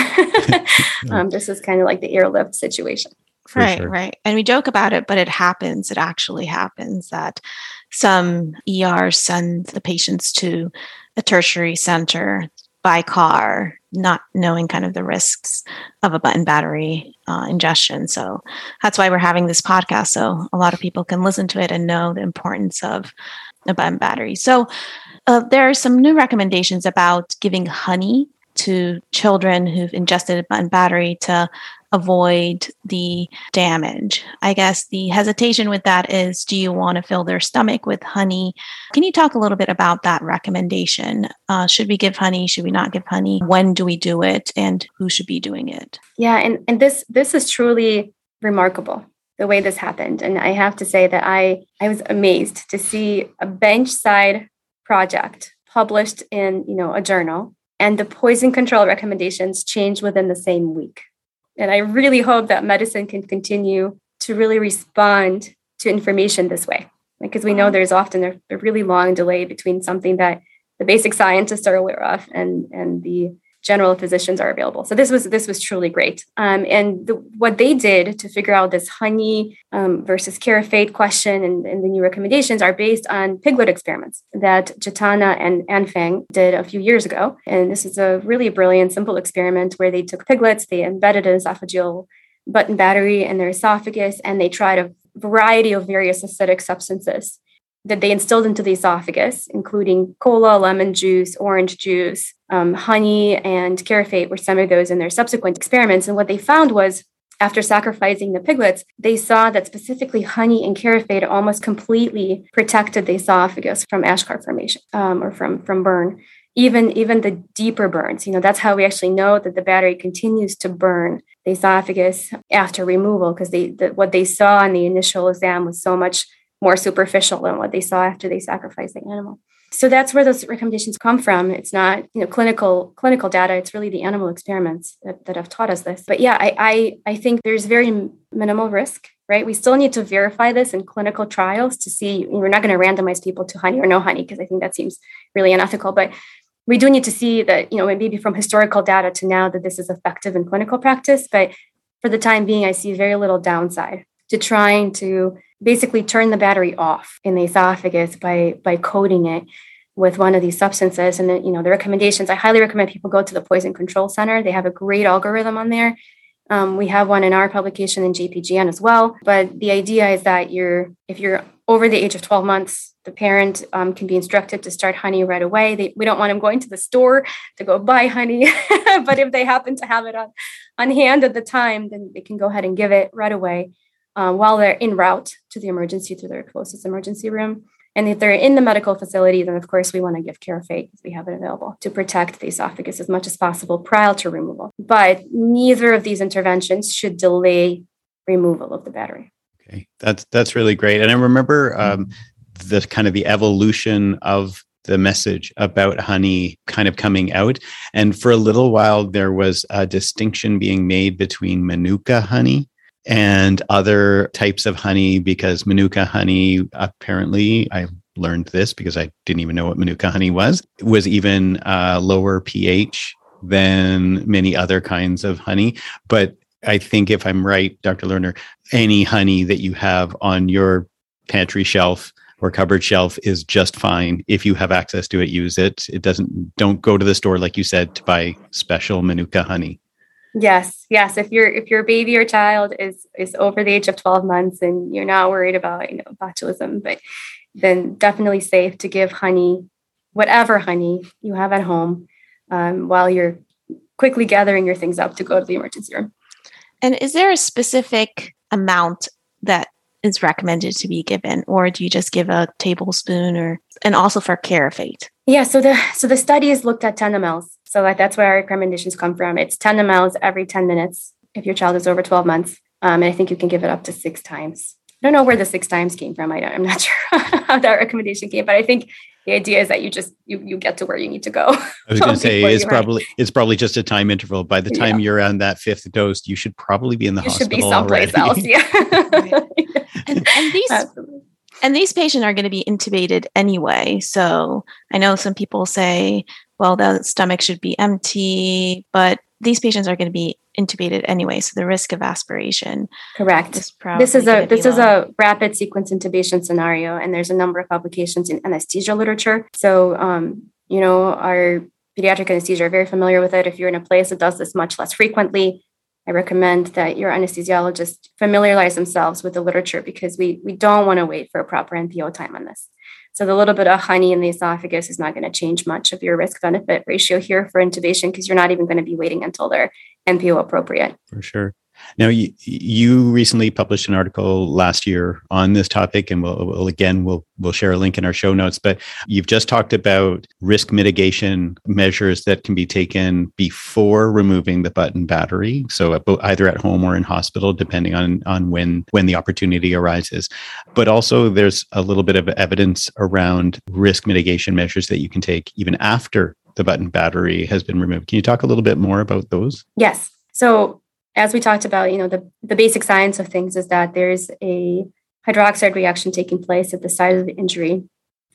<laughs> um, this is kind of like the airlift situation. For right, sure. right. And we joke about it, but it happens. It actually happens that some ERs send the patients to a tertiary center by car, not knowing kind of the risks of a button battery uh, ingestion. So that's why we're having this podcast. So a lot of people can listen to it and know the importance of a button battery. So uh, there are some new recommendations about giving honey to children who've ingested a button battery to avoid the damage. I guess the hesitation with that is do you want to fill their stomach with honey? Can you talk a little bit about that recommendation? Uh, should we give honey? Should we not give honey? When do we do it? And who should be doing it? Yeah, and, and this this is truly remarkable the way this happened. And I have to say that I I was amazed to see a bench side project published in you know a journal and the poison control recommendations change within the same week. And I really hope that medicine can continue to really respond to information this way. Because we know there's often a, really long delay between something that the basic scientists are aware of and, and the general physicians are available. So this was this was truly great. Um, and the, what they did to figure out this honey um, versus Carafate question and, and, the new recommendations are based on piglet experiments that Jatana and Anfang did a few years ago. And this is a really brilliant, simple experiment where they took piglets, they embedded an esophageal button battery in their esophagus, and they tried a variety of various acidic substances that they instilled into the esophagus, including cola, lemon juice, orange juice, um, honey, and carafate were some of those in their subsequent experiments. And what they found was after sacrificing the piglets, they saw that specifically honey and carafate almost completely protected the esophagus from eschar formation um, or from, from burn. Even, even the deeper burns, you know, that's how we actually know that the battery continues to burn the esophagus after removal because they the, what they saw in the initial exam was so much more superficial than what they saw after they sacrificed the animal. So that's where those recommendations come from. It's not, you know, clinical clinical data. It's really the animal experiments that, that have taught us this. But yeah, I, I I think there's very minimal risk, right? We still need to verify this in clinical trials to see. We're not going to randomize people to honey or no honey because I think that seems really unethical. But we do need to see that, you know, maybe from historical data to now that this is effective in clinical practice. But for the time being, I see very little downside to trying to basically turn the battery off in the esophagus by by coating it with one of these substances. And you know the recommendations i highly recommend people go to the poison control center. They have a great algorithm on there. Um, we have one in our publication in jpgn as well. But the idea is that you're if you're over the age of 12 months the parent um, can be instructed to start honey right away. They, we don't want them going to the store to go buy honey. <laughs> But if they happen to have it on, on hand at the time then they can go ahead and give it right away uh, while they're en route to the emergency to their closest emergency room. And if they're in the medical facility, then of course we want to give Carafate because we have it available to protect the esophagus as much as possible prior to removal. But neither of these interventions should delay removal of the battery. Okay, that's that's really great. And I remember um, the kind of the evolution of the message about honey kind of coming out. And for a little while, there was a distinction being made between Manuka honey and other types of honey because Manuka honey, apparently, I learned this because I didn't even know what Manuka honey was, was even uh, lower pH than many other kinds of honey. But I think if I'm right, Dr. Lerner, any honey that you have on your pantry shelf or cupboard shelf is just fine. If you have access to it, use it. It doesn't, don't go to the store, like you said, to buy special Manuka honey. Yes, yes. If your if your baby or child is is over the age of 12 months and you're not worried about you know botulism, but then definitely safe to give honey, whatever honey you have at home, um, while you're quickly gathering your things up to go to the emergency room. And is there a specific amount that is recommended to be given, or do you just give a tablespoon, or and also for Carafate? Yeah, so the so the study has looked at 10 mLs so that's where our recommendations come from. It's 10 mLs every 10 minutes if your child is over 12 months. Um, and I think you can give it up to six times. I don't know where the six times came from. I am not <laughs> sure how that recommendation came, but I think the idea is that you just you you get to where you need to go. <laughs> I was going to say it's probably it's probably just a time interval. By the time yeah. you're on that fifth dose, you should probably be in the hospital. you hospital. Should be someplace already. else. Yeah. <laughs> and, and, <laughs> these Absolutely. and these patients are going to be intubated anyway. So I know some people say, well, the stomach should be empty, but these patients are going to be intubated anyway, so the risk of aspiration. Correct. Is this is a this is a rapid sequence intubation scenario, and there's a number of publications in anesthesia literature. So, um, you know, our pediatric anesthesia are very familiar with it. If you're in a place that does this much less frequently, I recommend that your anesthesiologist familiarize themselves with the literature because we we don't want to wait for a proper NPO time on this. So the little bit of honey in the esophagus is not going to change much of your risk benefit ratio here for intubation because you're not even going to be waiting until they're NPO appropriate. For sure. Now, you, you recently published an article last year on this topic, and we'll, we'll, again we'll we'll share a link in our show notes. But you've just talked about risk mitigation measures that can be taken before removing the button battery, so either at home or in hospital, depending on on when when the opportunity arises. But also, there's a little bit of evidence around risk mitigation measures that you can take even after the button battery has been removed. Can you talk a little bit more about those? Yes. So as we talked about, you know, the, the basic science of things is that there's a hydroxide reaction taking place at the site of the injury,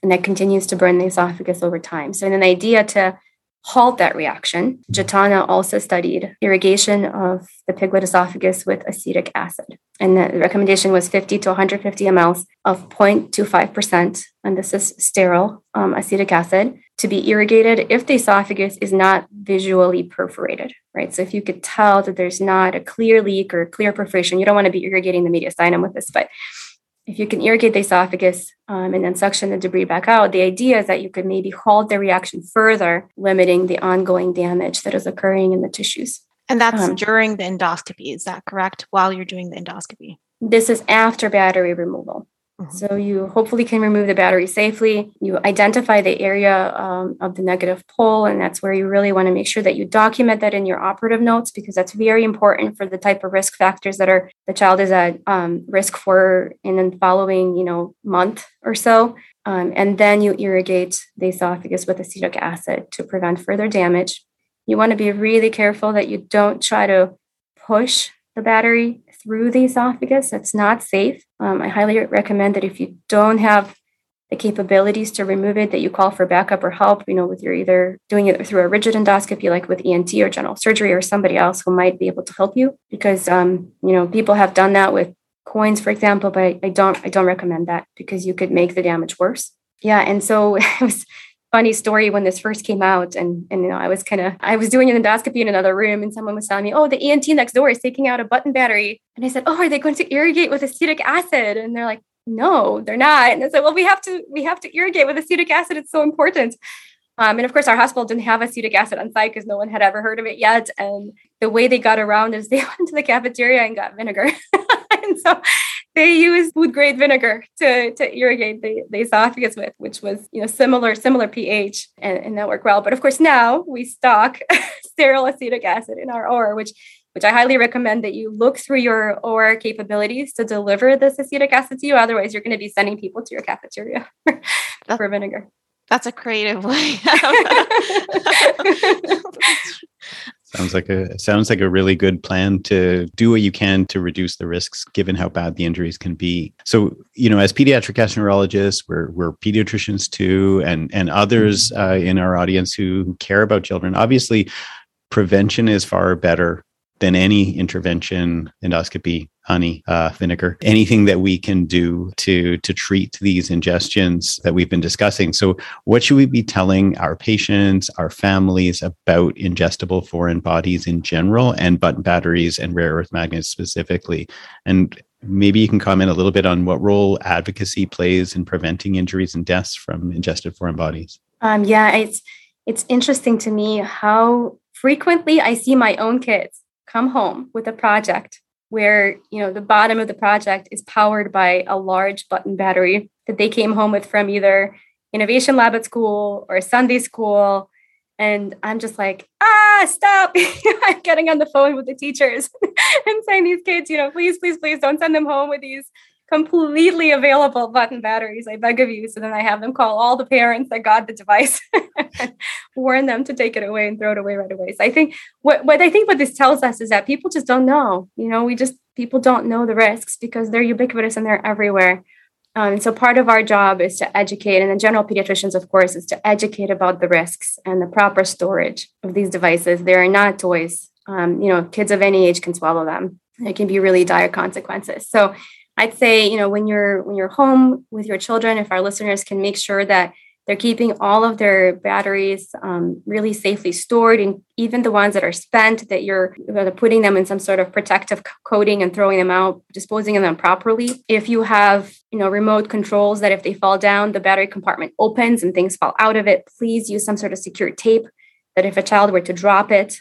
and that continues to burn the esophagus over time. So, in an idea to halt that reaction, Jatana also studied irrigation of the piglet esophagus with acetic acid. And the recommendation was 50 to 150 mLs of 0.25%, and this is sterile um, acetic acid, to be irrigated if the esophagus is not visually perforated, right? So if you could tell that there's not a clear leak or clear perforation, you don't want to be irrigating the mediastinum with this, but if you can irrigate the esophagus um, and then suction the debris back out, the idea is that you could maybe halt the reaction further, limiting the ongoing damage that is occurring in the tissues. And that's um, during the endoscopy, is that correct? While you're doing the endoscopy? This is after battery removal. Mm-hmm. So you hopefully can remove the battery safely. You identify the area um, of the negative pole, and that's where you really want to make sure that you document that in your operative notes because that's very important for the type of risk factors that are the child is at um, risk for in the following, you know, month or so. Um, and then you irrigate the esophagus with acetic acid to prevent further damage. You want to be really careful that you don't try to push the battery through the esophagus. That's not safe. Um, I highly recommend that if you don't have the capabilities to remove it, that you call for backup or help, you know, with your either doing it through a rigid endoscopy, like with ENT or general surgery, or somebody else who might be able to help you. Because, um, you know, people have done that with coins, for example, but I, don't, I don't recommend that because you could make the damage worse. Yeah, and so <laughs> it was funny story when this first came out and and you know I was kind of I was doing an endoscopy in another room and someone was telling me, "Oh, the ENT next door is taking out a button battery." And I said, "Oh, are they going to irrigate with acetic acid?" And they're like, "No, they're not." And I said, "Well, we have to we have to irrigate with acetic acid. It's so important." Um, and of course, our hospital didn't have acetic acid on site because no one had ever heard of it yet. And the way they got around is they <laughs> went to the cafeteria and got vinegar. <laughs> and so they used food grade vinegar to, to irrigate the, the esophagus with, which was you know similar similar pH, and, and that worked well. But of course, now we stock <laughs> sterile acetic acid in our OR, which which I highly recommend that you look through your OR capabilities to deliver this acetic acid to you. Otherwise, you're going to be sending people to your cafeteria <laughs> for vinegar. That's a creative way. <laughs> Sounds like a sounds like a really good plan to do what you can to reduce the risks, given how bad the injuries can be. So, you know, as pediatric gastroenterologists, we're we're pediatricians too, and and others uh, in our audience who care about children. Obviously, prevention is far better than any intervention, endoscopy, honey, uh, vinegar, anything that we can do to to treat these ingestions that we've been discussing. So, what should we be telling our patients, our families about ingestible foreign bodies in general, and button batteries and rare earth magnets specifically? And maybe you can comment a little bit on what role advocacy plays in preventing injuries and deaths from ingested foreign bodies. Um, yeah, it's it's interesting to me how frequently I see my own kids come home with a project where you know the bottom of the project is powered by a large button battery that they came home with from either innovation lab at school or sunday school. And i'm just like ah stop. <laughs> I'm getting on the phone with the teachers <laughs> and saying these kids you know please please please don't send them home with these completely available button batteries. I beg of you. So then I have them call all the parents that got the device, <laughs> warn them to take it away and throw it away right away. So I think what, what I think what this tells us is that people just don't know. You know, we just people don't know the risks because they're ubiquitous and they're everywhere. Um, and so part of our job is to educate, and the general pediatricians, of course, is to educate about the risks and the proper storage of these devices. They are not toys. Um, you know, kids of any age can swallow them. It can be really dire consequences. So I'd say, you know, when you're when you're home with your children, if our listeners can make sure that they're keeping all of their batteries um, really safely stored, and even the ones that are spent, that you're putting them in some sort of protective coating and throwing them out, disposing of them properly. If you have, you know, remote controls that if they fall down, the battery compartment opens and things fall out of it, please use some sort of secure tape. That if a child were to drop it,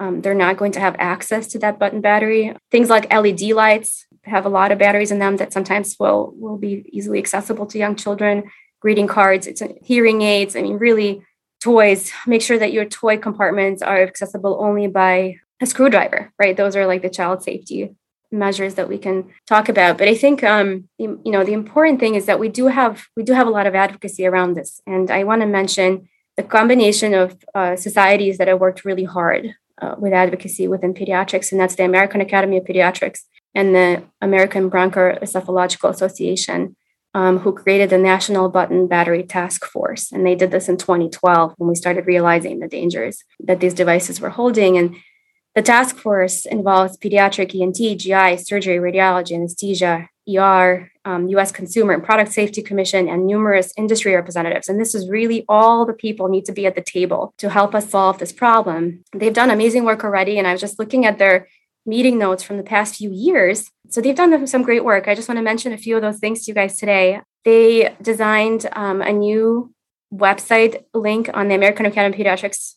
Um, they're not going to have access to that button battery. Things like LED lights have a lot of batteries in them that sometimes will will be easily accessible to young children. Greeting cards, it's hearing aids. I mean, really, toys. Make sure that your toy compartments are accessible only by a screwdriver. Right? Those are like the child safety measures that we can talk about. But I think um, you, know the important thing is that we do have we do have a lot of advocacy around this, and I want to mention the combination of uh, societies that have worked really hard uh, with advocacy within pediatrics, and that's the American Academy of Pediatrics and the American Broncho-Esophagological Association, um, who created the National Button Battery Task Force. And they did this in 2012 when we started realizing the dangers that these devices were holding. And the task force involves pediatric ENT, GI, surgery, radiology, anesthesia, ER, um, US Consumer and Product Safety Commission, and numerous industry representatives. And this is really all the people need to be at the table to help us solve this problem. They've done amazing work already. And I was just looking at their meeting notes from the past few years. So they've done some great work. I just want to mention a few of those things to you guys today. They designed um, a new website link on the American Academy of Pediatrics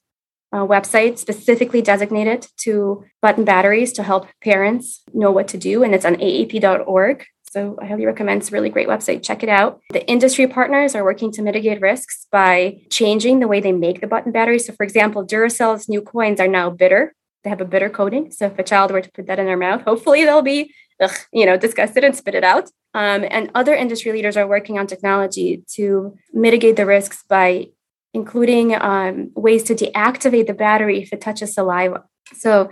uh, website specifically designated to button batteries to help parents know what to do. And it's on aap.org. So I highly recommend it's a really great website. Check it out. The industry partners are working to mitigate risks by changing the way they make the button batteries. So for example, Duracell's new coins are now bitter. They have a bitter coating. So if a child were to put that in their mouth, hopefully they'll be, ugh, you know, disgusted and spit it out. Um, and other industry leaders are working on technology to mitigate the risks by including um, ways to deactivate the battery if it touches saliva. So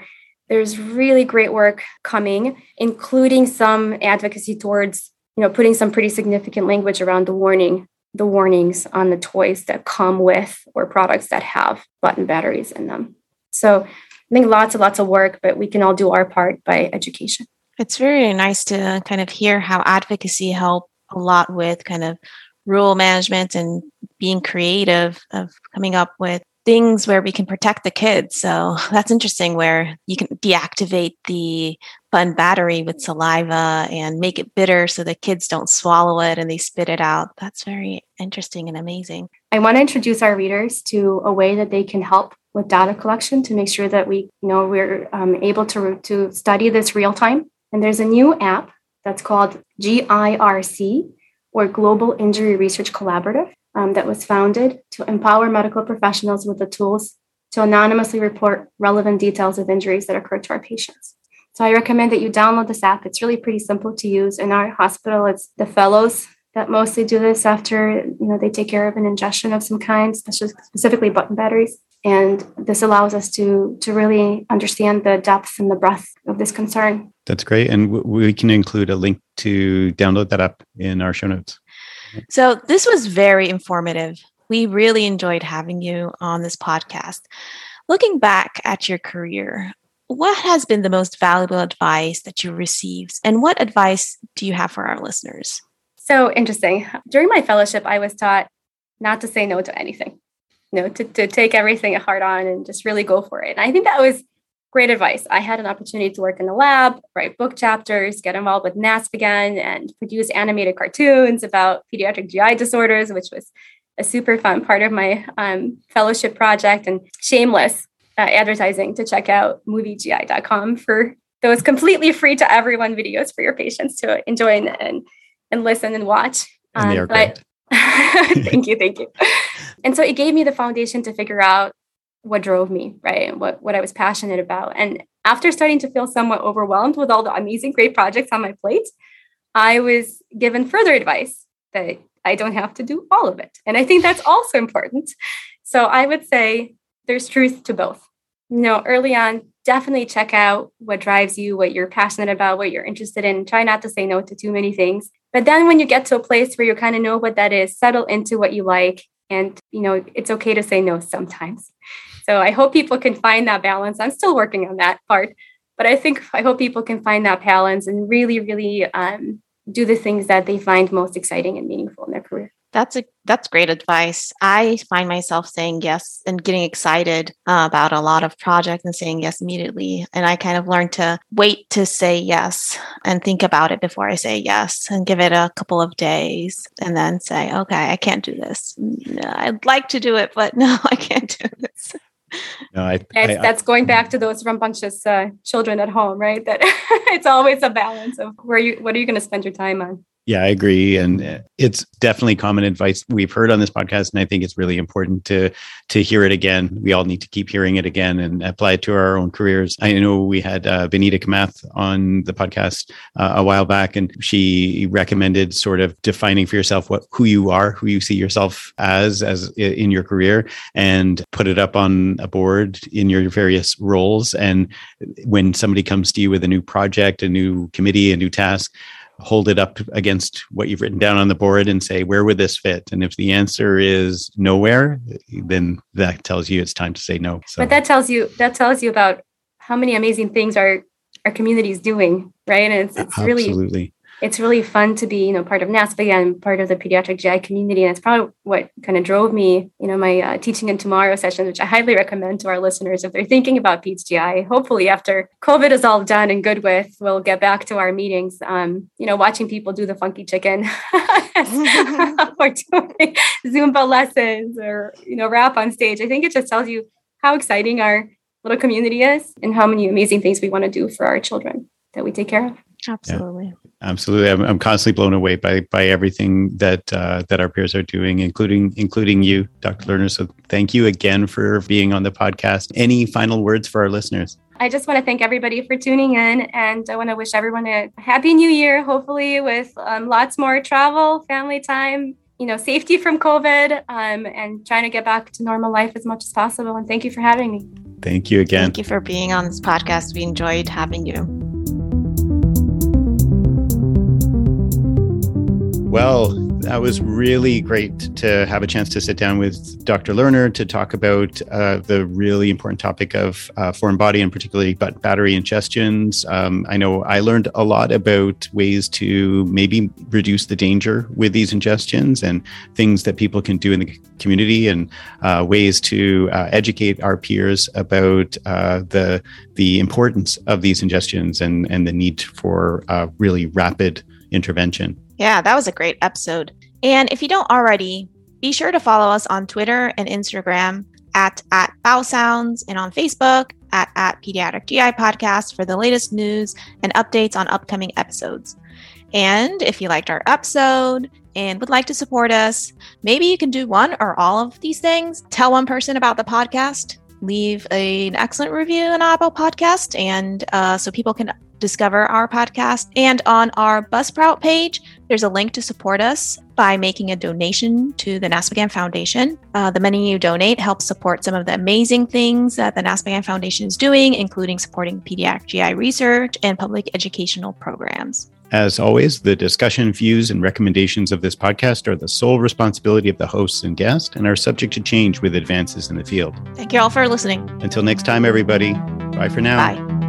there's really great work coming, including some advocacy towards, you know, putting some pretty significant language around the warning, the warnings on the toys that come with or products that have button batteries in them. So I think lots and lots of work, but we can all do our part by education. It's very nice to kind of hear how advocacy help a lot with kind of rule management and being creative of coming up with things where we can protect the kids. So <laughs> that's interesting where you can deactivate the button battery with saliva and make it bitter so the kids don't swallow it and they spit it out. That's very interesting and amazing. I want to introduce our readers to a way that they can help with data collection to make sure that we you know we're um, able to, to study this real time. And there's a new app that's called GIRC or Global Injury Research Collaborative um, that was founded to empower medical professionals with the tools to anonymously report relevant details of injuries that occur to our patients. So I recommend that you download this app. It's really pretty simple to use. In our hospital, it's the fellows that mostly do this after you know they take care of an ingestion of some kind, specifically button batteries. And this allows us to to really understand the depth and the breadth of this concern. That's great, and w- we can include a link to download that app in our show notes. So this was very informative. We really enjoyed having you on this podcast. Looking back at your career, what has been the most valuable advice that you received, and what advice do you have for our listeners? So interesting. During my fellowship, I was taught not to say no to anything, you know, to, to take everything hard on and just really go for it. And I think that was great advice. I had an opportunity to work in the lab, write book chapters, get involved with NASPGHAN, and produce animated cartoons about pediatric GI disorders, which was a super fun part of my um, fellowship project. And shameless uh, advertising to check out moviegi.com for those completely free to everyone videos for your patients to enjoy and, and, and listen and watch. And they um, are great. <laughs> thank you, thank you. And so it gave me the foundation to figure out what drove me, right? What what I was passionate about. And after starting to feel somewhat overwhelmed with all the amazing great projects on my plate, I was given further advice that I don't have to do all of it. And I think that's also important. So I would say there's truth to both. You know, early on, definitely check out what drives you, what you're passionate about, what you're interested in. Try not to say no to too many things. But then when you get to a place where you kind of know what that is, settle into what you like. And, you know, it's okay to say no sometimes. So I hope people can find that balance. I'm still working on that part, but I think I hope people can find that balance and really, really um, do the things that they find most exciting and meaningful in their career. That's a that's great advice. I find myself saying yes and getting excited uh, about a lot of projects and saying yes immediately. And I kind of learned to wait to say yes and think about it before I say yes and give it a couple of days and then say, okay, I can't do this. I'd like to do it, but <laughs> no, I can't do this. No, I, that's, I, that's going back to those rambunctious uh, children at home, right? That <laughs> it's always a balance of where you, what are you going to spend your time on? Yeah, I agree, and it's definitely common advice we've heard on this podcast, and I think it's really important to to hear it again. We all need to keep hearing it again and apply it to our own careers. I know we had uh, Binita Kamath on the podcast uh, a while back, and she recommended sort of defining for yourself what who you are, who you see yourself as as in your career, and put it up on a board in your various roles. And when somebody comes to you with a new project, a new committee, a new task hold it up against what you've written down on the board and say where would this fit? And if the answer is nowhere then that tells you it's time to say no. So. but that tells you that tells you about how many amazing things our our community is doing right? And it's, it's really it's really fun to be, you know, part of NASPGHAN and part of the pediatric GI community. And it's probably what kind of drove me, you know, my uh, teaching in tomorrow session, which I highly recommend to our listeners if they're thinking about PEDS GI. Hopefully, after COVID is all done and good with, we'll get back to our meetings. Um, you know, watching people do the funky chicken <laughs> or doing Zumba lessons or, you know, rap on stage. I think it just tells you how exciting our little community is and how many amazing things we want to do for our children that we take care of. Absolutely. Yeah absolutely I'm, I'm constantly blown away by by everything that uh, that our peers are doing including including you dr lerner so thank you again for being on the podcast any final words for our listeners I just want to thank everybody for tuning in, and I want to wish everyone a happy new year, hopefully, with um, lots more travel, family time, you know, safety from COVID, um, and trying to get back to normal life as much as possible. And thank you for having me. Thank you again. Thank you for being on this podcast. We enjoyed having you. Well, that was really great to have a chance to sit down with Dr. Lerner to talk about uh, the really important topic of uh, foreign body and particularly but battery ingestions. Um, I know I learned a lot about ways to maybe reduce the danger with these ingestions and things that people can do in the community and uh, ways to uh, educate our peers about uh, the the importance of these ingestions and and the need for uh, really rapid intervention. Yeah, that was a great episode. And if you don't already, be sure to follow us on Twitter and Instagram at at Bowel Sounds and on Facebook at at Pediatric GI Podcast for the latest news and updates on upcoming episodes. And if you liked our episode and would like to support us, maybe you can do one or all of these things. Tell one person about the podcast, leave a, an excellent review on Apple Podcast, and uh, so people can discover our podcast. And on our Buzzsprout page, there's a link to support us by making a donation to the NASPGHAN Foundation. Uh, the money you donate helps support some of the amazing things that the NASPGHAN Foundation is doing, including supporting pediatric GI research and public educational programs. As always, the discussion, views, and recommendations of this podcast are the sole responsibility of the hosts and guests and are subject to change with advances in the field. Thank you all for listening. Until next time, everybody. Bye for now. Bye.